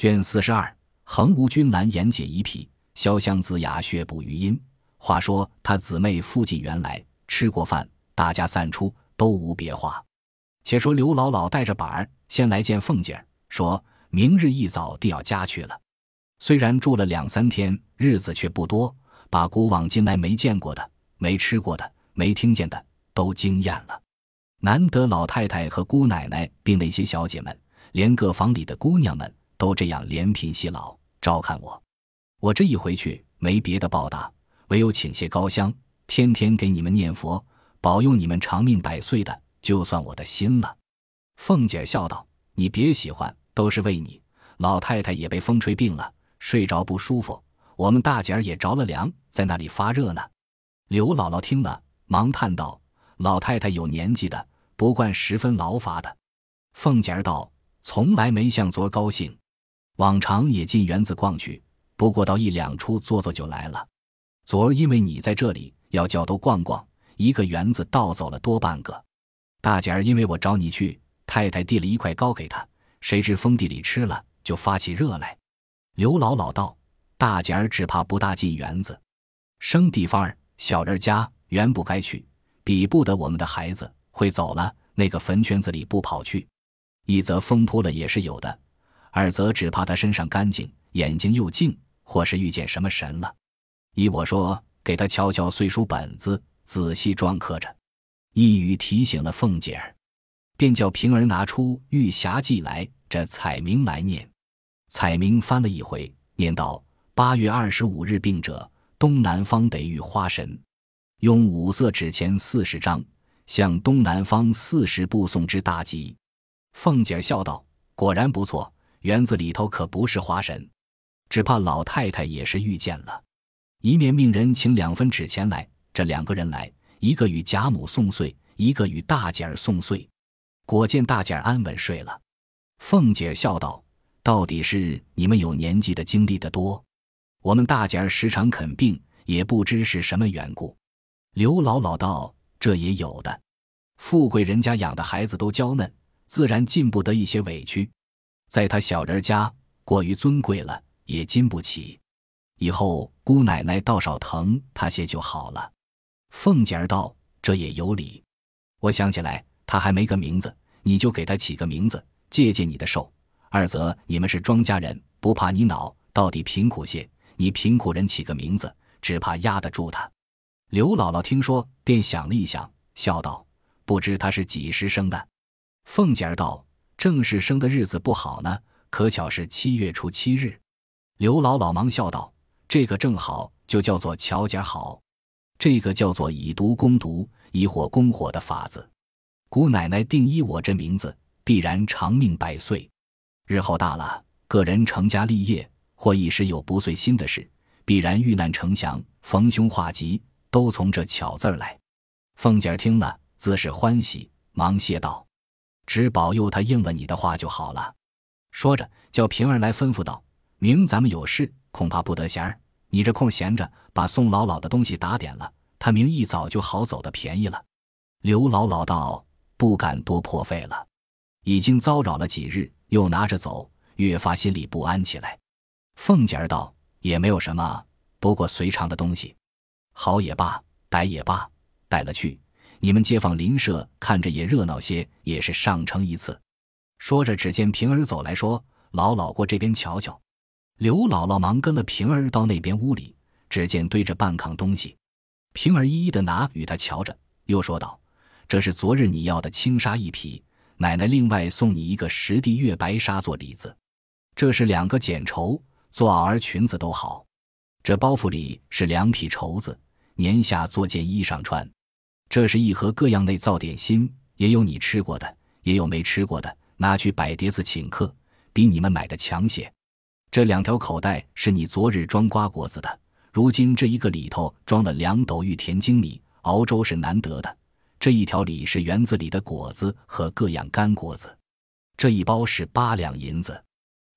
卷四十二，横无君兰言解一匹，潇湘子雅血补余音。话说他姊妹附近原来吃过饭，大家散出，都无别话。且说刘姥姥带着板儿先来见凤姐儿，说明日一早定要家去了。虽然住了两三天，日子却不多，把古往今来没见过的、没吃过的、没听见的都惊艳了。难得老太太和姑奶奶，并那些小姐们，连各房里的姑娘们都这样怜贫惜老照看我。我这一回去，没别的报答，唯有请些高香，天天给你们念佛，保佑你们长命百岁的，就算我的心了。凤姐笑道：“你别喜欢，都是为你。老太太也被风吹病了，睡着不舒服。我们大姐儿也着了凉，在那里发热呢。”刘姥姥听了，忙叹道：“老太太有年纪的。”不惯十分劳乏的，凤姐儿道：“从来没像昨儿高兴，往常也进园子逛去，不过到一两处坐坐就来了。昨儿因为你在这里，要叫都逛逛，一个园子倒走了多半个。大姐儿因为我找你去，太太递了一块糕给她，谁知封地里吃了，就发起热来。”刘姥姥道：“大姐儿只怕不大进园子，生地方儿小人家，原不该去，比不得我们的孩子。”会走了，那个坟圈子里不跑去，一则风扑了也是有的，二则只怕他身上干净，眼睛又净，或是遇见什么神了。依我说，给他瞧瞧岁书本子，仔细装刻着。一语提醒了凤姐儿，便叫平儿拿出《玉匣记》来，这彩明来念。彩明翻了一回，念道：八月二十五日病者，东南方得遇花神，用五色纸钱四十张。向东南方四十步送之大吉。凤姐儿笑道：“果然不错，园子里头可不是花神，只怕老太太也是遇见了。一面命人请两分纸钱来，这两个人来，一个与贾母送岁，一个与大姐儿送岁。果见大姐儿安稳睡了。”凤姐笑道：“到底是你们有年纪的经历的多，我们大姐儿时常肯病，也不知是什么缘故。”刘姥姥道。这也有的，富贵人家养的孩子都娇嫩，自然禁不得一些委屈。在他小人家过于尊贵了，也经不起。以后姑奶奶倒少疼他些就好了。凤姐儿道：“这也有理。我想起来，他还没个名字，你就给他起个名字，借借你的寿。二则你们是庄稼人，不怕你恼，到底贫苦些。你贫苦人起个名字，只怕压得住他。”刘姥姥听说，便想了一想，笑道：“不知他是几时生的？”凤姐儿道：“正是生的日子不好呢，可巧是七月初七日。”刘姥姥忙笑道：“这个正好，就叫做巧姐好。这个叫做以毒攻毒，以火攻火的法子。姑奶奶定依我这名字，必然长命百岁。日后大了，个人成家立业，或一时有不遂心的事，必然遇难成祥，逢凶化吉。”都从这巧字儿来，凤姐儿听了，自是欢喜，忙谢道：“只保佑他应了你的话就好了。”说着，叫平儿来吩咐道：“明咱们有事，恐怕不得闲儿。你这空闲着，把宋老老的东西打点了，他明一早就好走的便宜了。”刘姥姥道：“不敢多破费了，已经遭扰了几日，又拿着走，越发心里不安起来。”凤姐儿道：“也没有什么，不过随常的东西。”好也罢，歹也罢，带了去，你们街坊邻舍看着也热闹些，也是上乘一次。说着，只见平儿走来说：“老老过这边瞧瞧。”刘姥姥忙跟了平儿到那边屋里，只见堆着半炕东西，平儿一一的拿与他瞧着，又说道：“这是昨日你要的青纱一匹，奶奶另外送你一个十地月白纱做里子，这是两个剪绸做袄儿裙子都好。这包袱里是两匹绸子。”年下做件衣裳穿，这是一盒各样内造点心，也有你吃过的，也有没吃过的，拿去摆碟子请客，比你们买的强些。这两条口袋是你昨日装瓜果子的，如今这一个里头装了两斗玉田精米，熬粥是难得的。这一条里是园子里的果子和各样干果子，这一包是八两银子，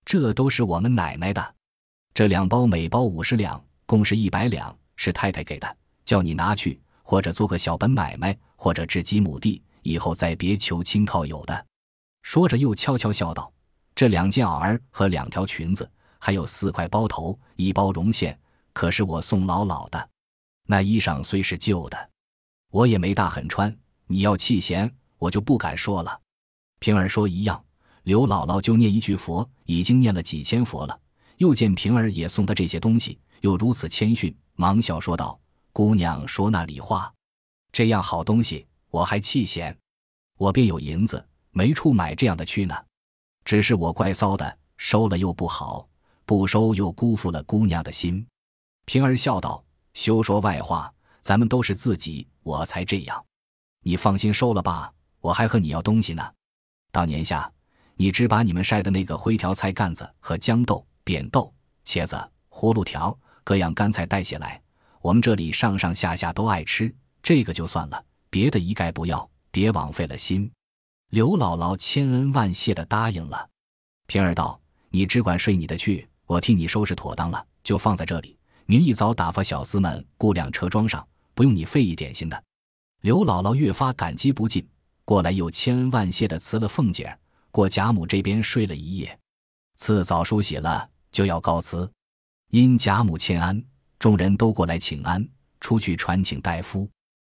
这都是我们奶奶的。这两包每包五十两，共是一百两，是太太给的。叫你拿去，或者做个小本买卖，或者置几亩地，以后再别求亲靠友的。说着，又悄悄笑道：“这两件袄儿和两条裙子，还有四块包头、一包绒线，可是我送老老的。那衣裳虽是旧的，我也没大狠穿。你要弃嫌，我就不敢说了。平儿说一样，刘姥姥就念一句佛，已经念了几千佛了。又见平儿也送他这些东西，又如此谦逊，忙笑说道：“姑娘说那里话？这样好东西，我还弃嫌？我便有银子，没处买这样的去呢。”只是我怪臊的，收了又不好，不收又辜负了姑娘的心。平儿笑道：“休说外话，咱们都是自己，我才这样。你放心收了吧，我还和你要东西呢。到年下，你只把你们晒的那个灰条菜干子和豇豆、扁豆、茄子、葫芦条各样干菜带下来，我们这里上上下下都爱吃，这个就算了，别的一概不要，别枉费了心。”刘姥姥千恩万谢的答应了。平儿道：“你只管睡你的去，我替你收拾妥当了，就放在这里。明一早打发小厮们雇辆车装上，不用你费一点心的。”刘姥姥越发感激不尽，过来又千恩万谢的辞了凤姐儿，过贾母这边睡了一夜。次早梳洗了，就要告辞。因贾母欠安，众人都过来请安，出去传请大夫。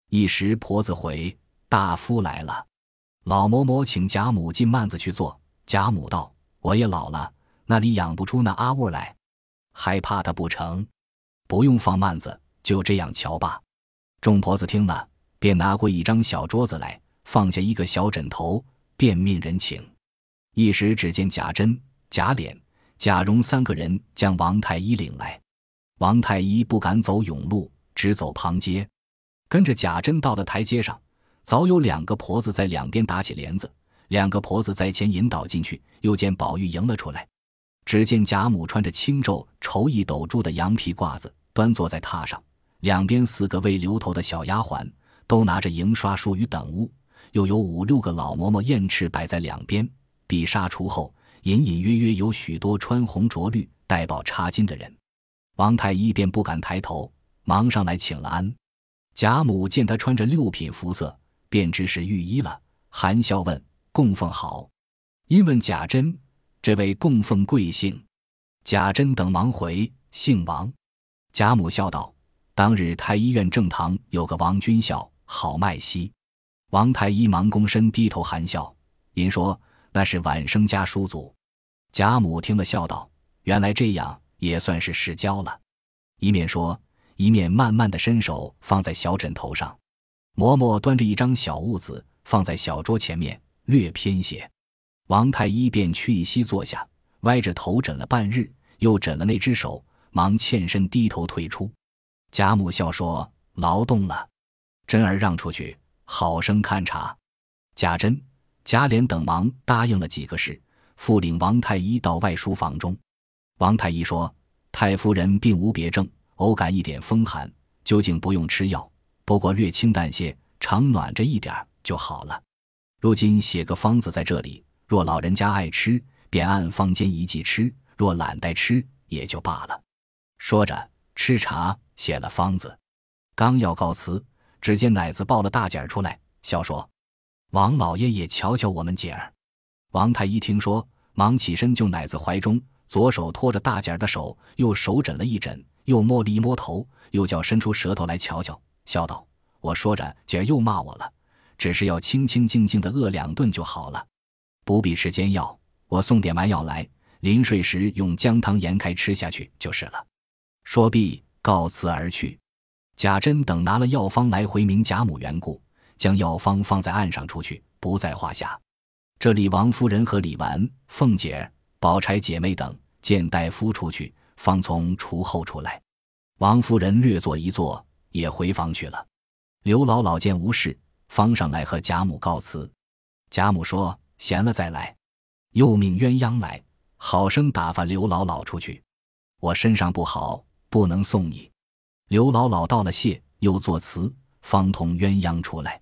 一时婆子回，大夫来了。老嬷嬷请贾母进幔子去坐。贾母道：“我也老了，那里养不出那阿物来，害怕他不成？不用放幔子，就这样瞧吧。”众婆子听了，便拿过一张小桌子来，放下一个小枕头，便命人请。一时只见贾珍、贾琏、贾蓉三个人将王太医领来。王太医不敢走甬路，只走旁街，跟着贾珍到了台阶上。早有两个婆子在两边打起帘子，两个婆子在前引导进去。又见宝玉迎了出来，只见贾母穿着青皱绸一斗珠的羊皮褂子，端坐在榻上，两边四个未留头的小丫鬟都拿着银刷梳与等物，又有五六个老嬷嬷燕翅摆在两边。比纱除后，隐隐约约有许多穿红着绿、戴宝插金的人。王太医便不敢抬头，忙上来请了安。贾母见他穿着六品服色。便知是御医了，含笑问：“供奉好。”因问贾珍：“这位供奉贵姓？”贾珍等忙回：“姓王。”贾母笑道：“当日太医院正堂有个王君孝，好卖息。”王太医忙躬身低头含笑，因说：“那是晚生家叔祖。”贾母听了笑道：“原来这样，也算是世交了。”一面说，一面慢慢的伸手放在小枕头上。嬷嬷端着一张小物子放在小桌前面，略偏些。王太医便屈一膝坐下，歪着头枕了半日，又枕了那只手，忙欠身低头退出。贾母笑说：“劳动了，珍儿让出去，好生看茶。”贾珍、贾琏等忙答应了几个事，复领王太医到外书房中。王太医说：“太夫人并无别症，偶感一点风寒，究竟不用吃药。”不过略清淡些，常暖着一点就好了。如今写个方子在这里，若老人家爱吃，便按方间一剂吃；若懒得吃，也就罢了。说着，吃茶，写了方子，刚要告辞，只见奶子抱了大姐儿出来，笑说：“王老爷也瞧瞧我们姐儿。”王太医听说，忙起身就奶子怀中，左手托着大姐儿的手，右手枕了一枕，又摸了一摸头，又叫伸出舌头来瞧瞧。笑道：“我说着，姐儿又骂我了。只是要清清静静的饿两顿就好了，不必吃煎药。我送点丸药来，临睡时用姜汤盐开吃下去就是了。”说毕，告辞而去。贾珍等拿了药方来回明贾母缘故，将药方放在案上出去，不在话下。这里王夫人和李纨、凤姐、宝钗姐妹等见大夫出去，方从厨后出来。王夫人略坐一坐。也回房去了。刘姥姥见无事，方上来和贾母告辞。贾母说：“闲了再来。”又命鸳鸯来，好生打发刘姥姥出去。我身上不好，不能送你。刘姥姥道了谢，又作辞，方同鸳鸯出来。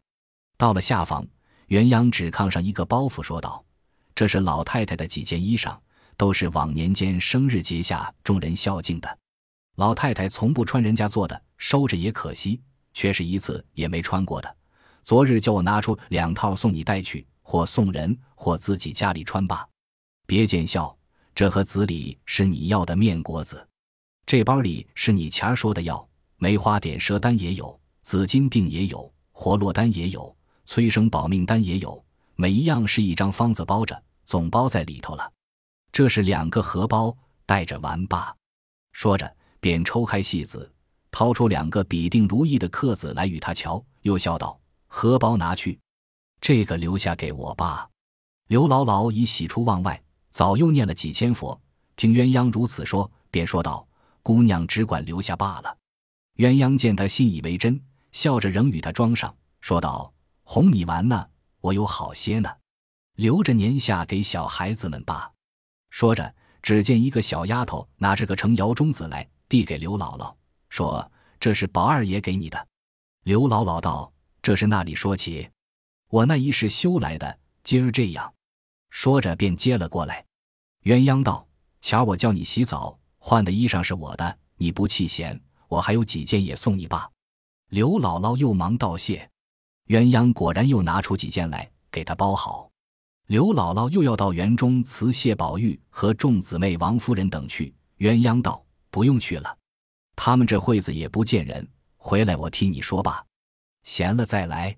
到了下房，鸳鸯只炕上一个包袱，说道：“这是老太太的几件衣裳，都是往年间生日节下众人孝敬的。老太太从不穿人家做的。”收着也可惜，却是一次也没穿过的。昨日叫我拿出两套送你带去，或送人，或自己家里穿吧。别见笑，这盒子里是你要的面果子，这包里是你前儿说的药，梅花点舌丹也有，紫金锭也有，活络丹也有，催生保命丹也有，每一样是一张方子包着，总包在里头了。这是两个荷包，带着玩罢。说着，便抽开戏子，掏出两个比定如意的刻子来与他瞧，又笑道：“荷包拿去，这个留下给我吧。”刘姥姥已喜出望外，早又念了几千佛。听鸳鸯如此说，便说道：“姑娘只管留下罢了。”鸳鸯见他信以为真，笑着仍与他装上，说道：“哄你玩呢，我有好些呢，留着年下给小孩子们吧。”说着，只见一个小丫头拿着个盛窑中子来，递给刘姥姥，说：“这是宝二爷给你的。”刘姥姥道：“这是那里说起？我那一世修来的。”今儿这样，说着便接了过来。鸳鸯道：“瞧我叫你洗澡换的衣裳是我的，你不弃嫌，我还有几件也送你吧。”刘姥姥又忙道谢。鸳鸯果然又拿出几件来给他包好。刘姥姥又要到园中辞谢宝玉和众姊妹、王夫人等去。鸳鸯道：“不用去了，他们这会子也不见人，回来我替你说吧。闲了再来。”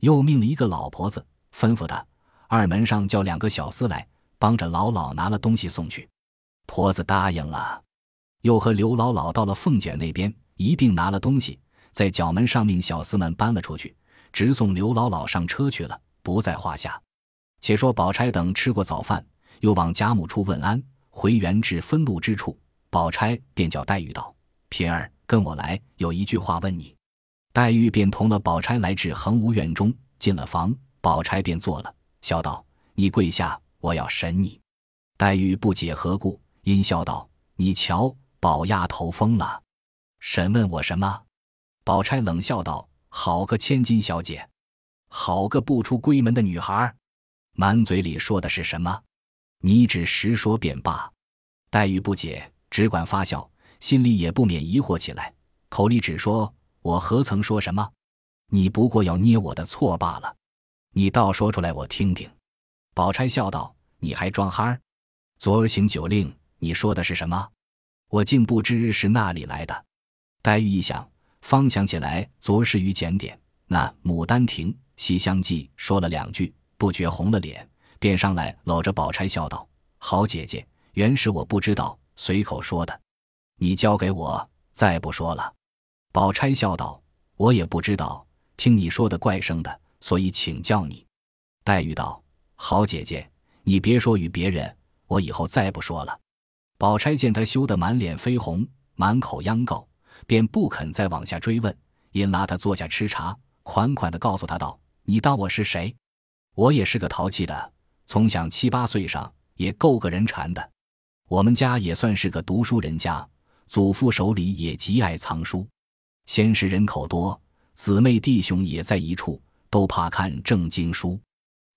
又命了一个老婆子，吩咐他。二门上叫两个小厮来帮着老老拿了东西送去，婆子答应了，又和刘老老到了凤姐那边一并拿了东西，在角门上命小厮们搬了出去，直送刘老老上车去了，不在话下。且说宝钗等吃过早饭，又往贾母处问安，回园至分路之处，宝钗便叫黛玉道：“平儿，跟我来，有一句话问你。”黛玉便同了宝钗来至恒芜院中，进了房，宝钗便坐了。笑道：“你跪下，我要审你。”黛玉不解何故，因笑道：“你瞧，宝丫头疯了，审问我什么？”宝钗冷笑道：“好个千金小姐，好个不出闺门的女孩，满嘴里说的是什么？你只实说便罢。”黛玉不解，只管发笑，心里也不免疑惑起来，口里只说：“我何曾说什么？你不过要捏我的错罢了。”你倒说出来，我听听。宝钗笑道：“你还装憨？昨儿行酒令，你说的是什么？我竟不知是那里来的。”黛玉一想，方想起来昨日于检点那《牡丹亭》《西厢记》说了两句，不觉红了脸，便上来搂着宝钗笑道：“好姐姐，原是我不知道，随口说的。你交给我，再不说了。”宝钗笑道：“我也不知道，听你说的怪声的。”所以请教你，黛玉道：“好姐姐，你别说与别人，我以后再不说了。”宝钗见他羞得满脸绯红，满口央告，便不肯再往下追问，因拉他坐下吃茶，款款的告诉他道：“你当我是谁？我也是个淘气的，从小七八岁上也够个人馋的。我们家也算是个读书人家，祖父手里也极爱藏书。先是人口多，姊妹弟兄也在一处。”都怕看正经书，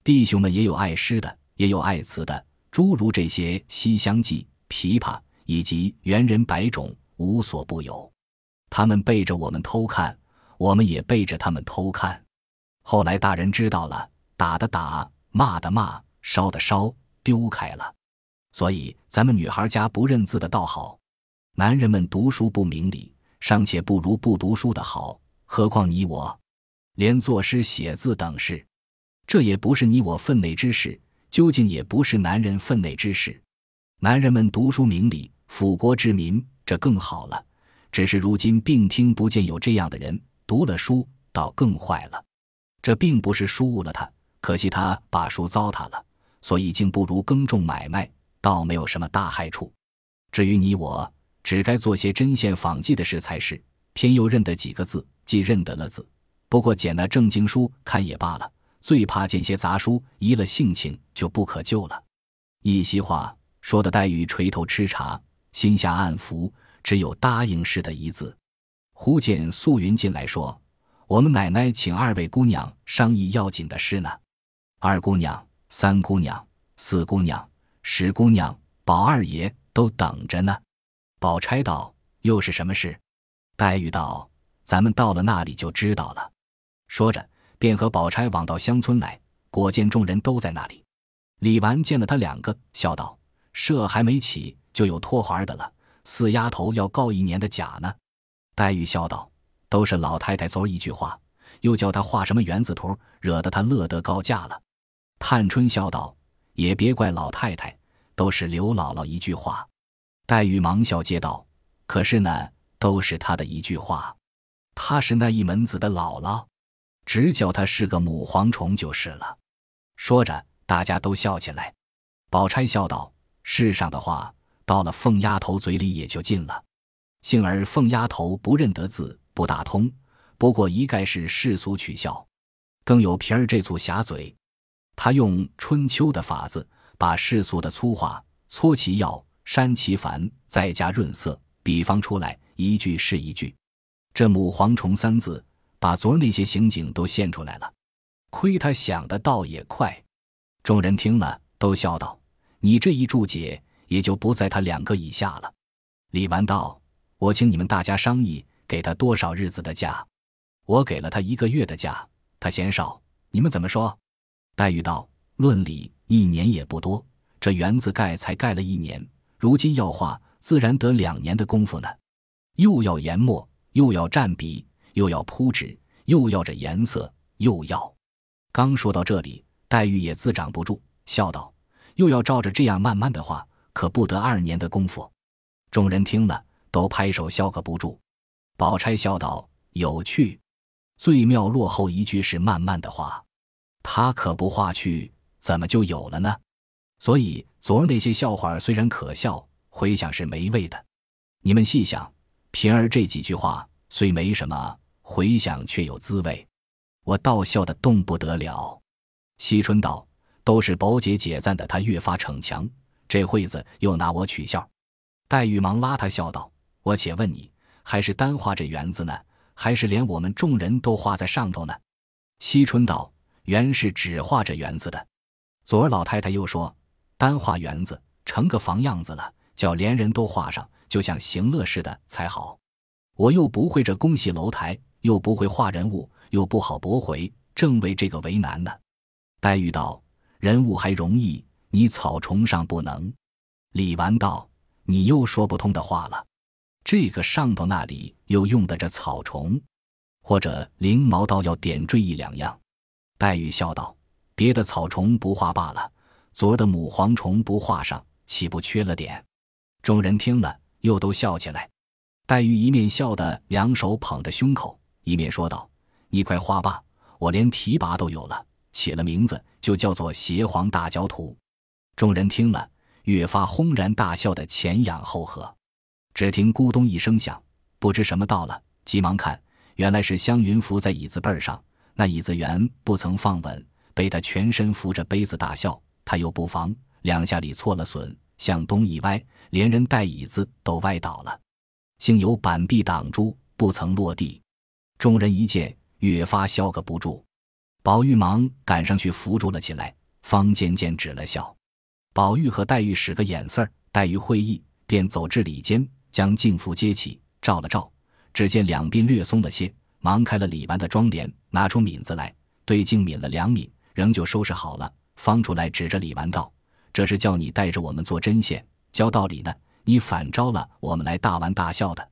弟兄们也有爱诗的，也有爱词的，诸如这些《西厢记》《琵琶》以及元人百种，无所不有。他们背着我们偷看，我们也背着他们偷看。后来大人知道了，打的打，骂的骂，烧的烧，丢开了。所以咱们女孩家不认字的倒好，男人们读书不明理，尚且不如不读书的好，何况你我？连作诗写字等事，这也不是你我分内之事，究竟也不是男人分内之事。男人们读书明理，辅国治民，这更好了。只是如今并听不见有这样的人，读了书倒更坏了。这并不是书误了他，可惜他把书糟蹋了，所以竟不如耕种买卖，倒没有什么大害处。至于你我，只该做些针线纺绩的事才是。偏又认得几个字，既认得了字。不过捡那正经书看也罢了，最怕见些杂书，移了性情就不可救了。一席话说的黛玉垂头吃茶，心下暗服，只有答应似的一字。忽见素云进来说：“我们奶奶请二位姑娘商议要紧的事呢。二姑娘、三姑娘、四姑娘、十姑娘、宝二爷都等着呢。”宝钗道：“又是什么事？”黛玉道：“咱们到了那里就知道了。”说着，便和宝钗往到乡村来，果见众人都在那里。李纨见了他两个，笑道：“社还没起，就有脱环的了。四丫头要告一年的假呢。”黛玉笑道：“都是老太太昨儿一句话，又叫他画什么园子图，惹得他乐得告假了。”探春笑道：“也别怪老太太，都是刘姥姥一句话。”黛玉忙笑接道：“可是呢，都是她的一句话，她是那一门子的姥姥，只叫她是个母蝗虫就是了。”说着。大家都笑起来，宝钗笑道：“世上的话，到了凤丫头嘴里也就尽了。幸而凤丫头不认得字，不大通，不过一概是世俗取笑。更有平儿这粗狭嘴，他用春秋的法子，把世俗的粗话搓其要，删其繁，再加润色，比方出来，一句是一句。这母蝗虫三字，把昨儿那些刑警都现出来了。亏他想的倒也快。”众人听了，都笑道：“你这一注解，也就不在他两个以下了。”李纨道：“我请你们大家商议，给他多少日子的假？我给了他一个月的假，他嫌少，你们怎么说？”黛玉道：“论理，一年也不多。这园子盖才盖了一年，如今要画，自然得两年的功夫呢。又要研墨，又要蘸笔，又要铺纸，又要这颜色，又要……刚说到这里。”黛玉也自掌不住，笑道：“又要照着这样慢慢的话，可不得二年的功夫。”众人听了，都拍手笑个不住。宝钗笑道：“有趣，最妙落后一句是慢慢的话，他可不画去，怎么就有了呢？所以昨儿那些笑话虽然可笑，回想是没味的。你们细想，平儿这几句话虽没什么，回想却有滋味，我倒笑得动不得了。”惜春道：“都是宝姐姐赞的，他越发逞强。这会子又拿我取笑。”黛玉忙拉他笑道：“我且问你，还是单画这园子呢，还是连我们众人都画在上头呢？”惜春道：“原是只画这园子的。昨儿老太太又说，单画园子成个房样子了，叫连人都画上，就像行乐似的才好。我又不会这宫戏楼台，又不会画人物，又不好驳回，正为这个为难呢。”黛玉道：“人物还容易，你草虫上不能。”李纨道：“你又说不通的话了。这个上头那里又用得着草虫，或者翎毛倒要点缀一两样。”黛玉笑道：“别的草虫不画罢了，昨儿的母蝗虫不画上，岂不缺了点？”众人听了，又都笑起来。黛玉一面笑得两手捧着胸口，一面说道：“你快画吧，我连提拔都有了。”起了名字就叫做邪皇大焦图，众人听了越发轰然大笑的前仰后合。只听咕咚一声响，不知什么到了，急忙看，原来是湘云伏在椅子背上，那椅子圆不曾放稳，被他全身扶着杯子大笑，他又不防两下里错了损，向东一歪，连人带椅子都歪倒了，幸有板壁挡住，不曾落地。众人一见，越发笑个不住。宝玉忙赶上去扶住了起来，方渐渐止了笑。宝玉和黛玉使个眼色儿，黛玉会意，便走至里间，将镜符接起，照了照，只见两鬓略松了些，忙开了李纨的妆帘，拿出抿子来，对镜抿了两抿，仍旧收拾好了，方出来指着李纨道：“这是叫你带着我们做针线教道理呢，你反招了我们来大玩大笑的。”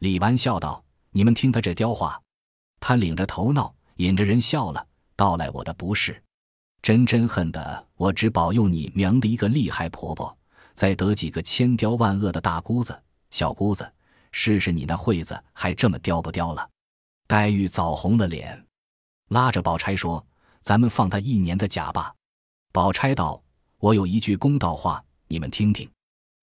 李纨笑道：“你们听他这刁话，他领着头闹，引着人笑了。”道来我的不是，真真恨的我只保佑你娘的一个厉害婆婆，再得几个千刁万恶的大姑子、小姑子，试试你那惠子还这么刁不刁了？黛玉早红了脸，拉着宝钗说：“咱们放他一年的假吧。”宝钗道：“我有一句公道话，你们听听。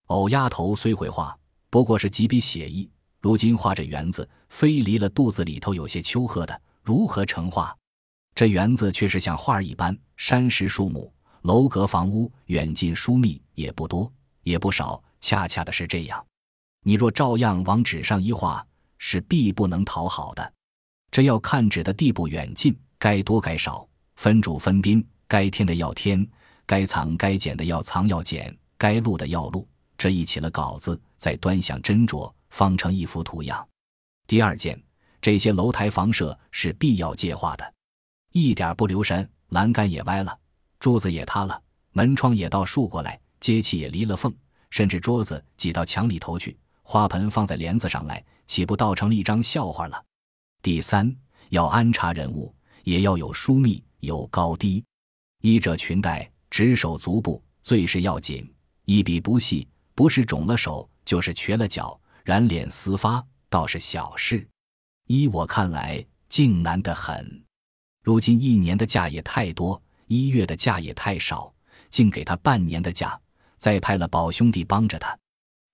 藕丫头虽会画，不过是几笔写意，如今画这园子，非离了肚子里头有些丘壑的，如何成画？”这园子却是像画一般，山石树木、楼阁房屋，远近疏密，也不多也不少，恰恰的是这样。你若照样往纸上一画，是必不能讨好的。这要看纸的地步远近，该多该少，分主分宾，该添的要添，该藏该减的要藏要减，该录的要录。这一起了稿子，再端详斟酌，方成一幅图样。第二件，这些楼台房舍是必要借画的。一点不留神，栏杆也歪了，柱子也塌了，门窗也倒竖过来，接气也离了缝，甚至桌子挤到墙里头去，花盆放在帘子上来，岂不倒成了一张笑话了？第三，要安插人物，也要有疏密，有高低。衣着裙带，执手足部，最是要紧。一笔不细，不是肿了手，就是瘸了脚，染脸丝发，倒是小事。依我看来，竟难得很。如今一年的假也太多，一月的假也太少，竟给他半年的假，再派了宝兄弟帮着他，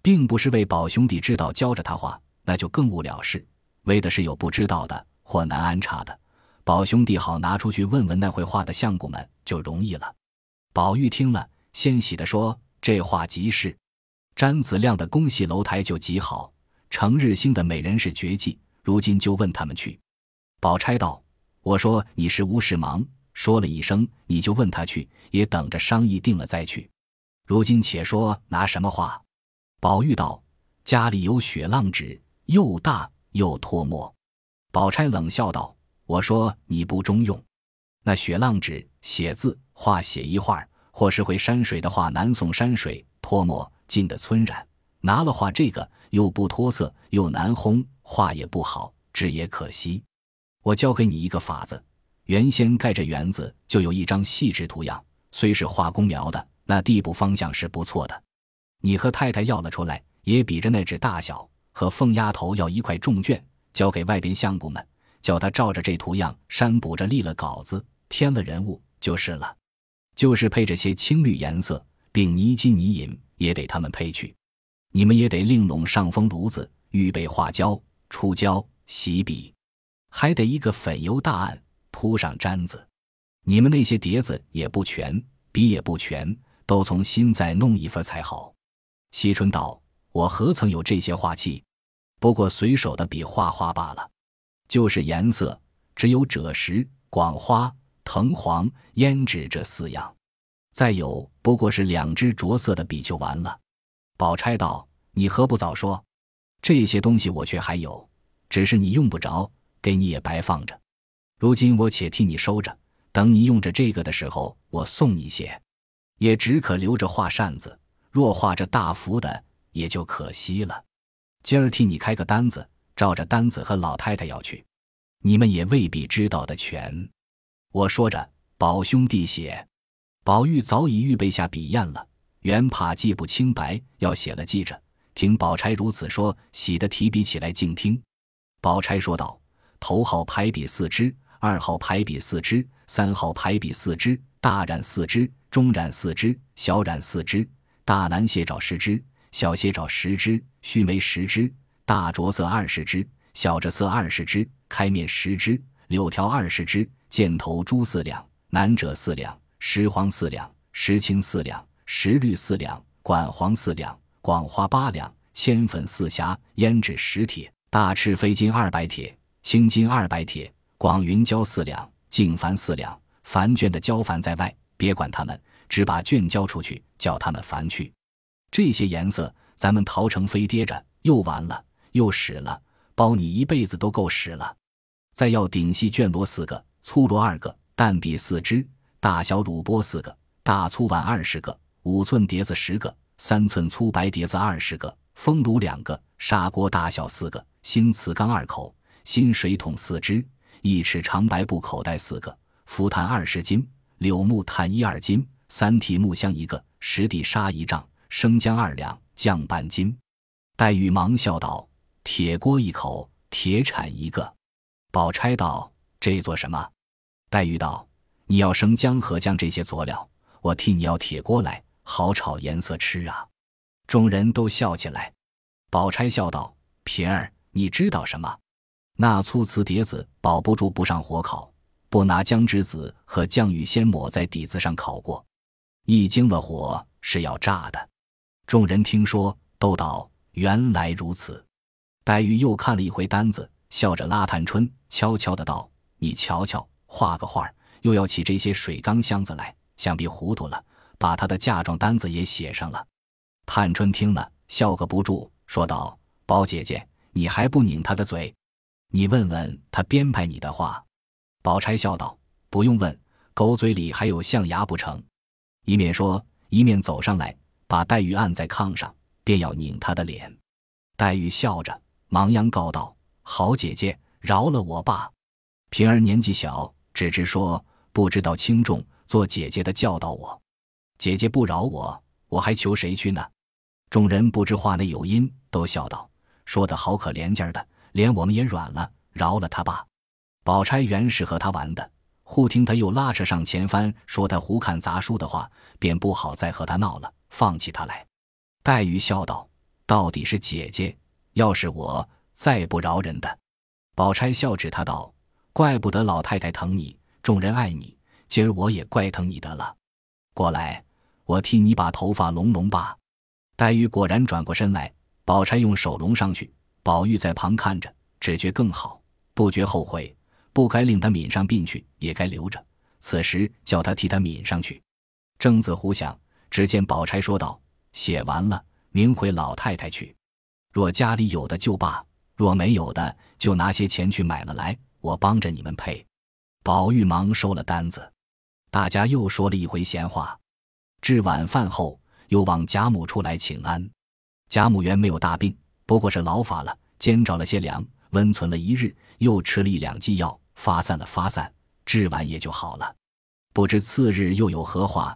并不是为宝兄弟知道教着他话，那就更无了事。为的是有不知道的或难安插的，宝兄弟好拿出去问问那会画的相公们，就容易了。宝玉听了，欣喜地说：“这话极是。”詹子亮的宫戏楼台就极好，程日兴的美人是绝技。如今就问他们去。宝钗道：“我说你是无事忙，说了一声，你就问他去，也等着商议定了再去。如今且说拿什么画？”宝玉道：“家里有雪浪纸，又大又脱墨。”宝钗冷笑道：“我说你不中用，那雪浪纸写字画写一画，或是会山水的画，南宋山水脱墨近的村染，拿了画这个又不脱色，又难烘。”画也不好，纸也可惜。我教给你一个法子：原先盖着园子就有一张细致图样，虽是画工描的，那地步方向是不错的。你和太太要了出来，也比着那纸大小。和凤丫头要一块重卷，交给外边相公们，叫他照着这图样删补着立了稿子，添了人物就是了。就是配着些青绿颜色，并泥金泥银也得他们配去。你们也得另拢上风炉子，预备画胶。出胶洗笔，还得一个粉油大案铺上毡子。你们那些碟子也不全，笔也不全，都从新再弄一份才好。惜春道：“我何曾有这些画器？不过随手的笔画画罢了。就是颜色，只有赭石、广花、藤黄、胭脂这四样。再有，不过是两支着色的笔就完了。”宝钗道：“你何不早说？”这些东西我却还有，只是你用不着，给你也白放着。如今我且替你收着，等你用着这个的时候，我送你些，也只可留着画扇子。若画着大幅的，也就可惜了。今儿替你开个单子，照着单子和老太太要去，你们也未必知道的全。我说着，宝兄弟写，宝玉早已预备下笔砚了，原怕记不清白，要写了记着。听宝钗如此说，喜得提笔起来静听。宝钗说道：“头号排笔四支，二号排笔四支，三号排笔四支，大染四支，中染四支，小染四支，大南斜找十支，小斜找十只，须眉十只，大着色二十只，小着色二十只，开面十只，柳条二十只，箭头珠四两，南者四两，石黄四两，石青四两，石绿四两，管黄四两。”广花八两，铅粉四匣，胭脂十帖，大赤飞金二百帖，青金二百帖，广云胶四两，净矾四两。凡卷的交矾在外，别管他们，只把卷交出去，叫他们凡去。这些颜色，咱们陶成飞跌着，又完了，又使了，包你一辈子都够使了。再要顶细绢罗四个，粗罗二个，淡笔四支，大小乳钵四个，大粗碗二十个，五寸碟子十个。三寸粗白碟子二十个，风炉两个，砂锅大小四个，新瓷缸二口，新水桶四只，一尺长白布口袋四个，浮炭二十斤，柳木炭一二斤，三屉木箱一个，十底沙一丈，生姜二两，酱半斤。黛玉忙笑道：“铁锅一口，铁铲一个。”宝钗道：“这做什么？”黛玉道：“你要生姜和姜这些佐料，我替你要铁锅来。”好炒颜色吃啊！众人都笑起来。宝钗笑道：“平儿，你知道什么？那粗瓷碟子保不住不上火烤，不拿姜汁子和酱玉先抹在底子上烤过，一经了火是要炸的。”众人听说，都道：“原来如此。”黛玉又看了一回单子，笑着拉探春，悄悄的道：“你瞧瞧，画个画又要起这些水缸箱子来，想必糊涂了。”把他的嫁妆单子也写上了。探春听了，笑个不住，说道：“宝姐姐，你还不拧他的嘴？你问问他编排你的话。”宝钗笑道：“不用问，狗嘴里还有象牙不成？”一面说，一面走上来，把黛玉按在炕上，便要拧她的脸。黛玉笑着，忙央告道：“好姐姐，饶了我吧。平儿年纪小，只知说不知道轻重，做姐姐的教导我。姐姐不饶我，我还求谁去呢？”众人不知话内有因，都笑道：“说的好可怜劲儿的，连我们也软了，饶了他吧。”宝钗原是和他玩的，忽听他又拉扯上前番，说他胡看杂书的话，便不好再和他闹了，放起他来。黛玉笑道：“到底是姐姐，要是我，再不饶人的。”宝钗笑指他道：“怪不得老太太疼你，众人爱你，今儿我也怪疼你的了。过来，我替你把头发拢拢吧。”黛玉果然转过身来，宝钗用手拢上去，宝玉在旁看着，只觉更好，不觉后悔，不该令他抿上鬓去，也该留着。此时叫他替他抿上去。正自胡想，只见宝钗说道：“写完了，明回老太太去。若家里有的就罢，若没有的，就拿些钱去买了来，我帮着你们配。”宝玉忙收了单子，大家又说了一回闲话。至晚饭后。又往贾母处来请安，贾母原没有大病，不过是劳乏了，煎着了些粮，温存了一日，又吃了一两剂药，发散了发散，治完也就好了。不知次日又有何话，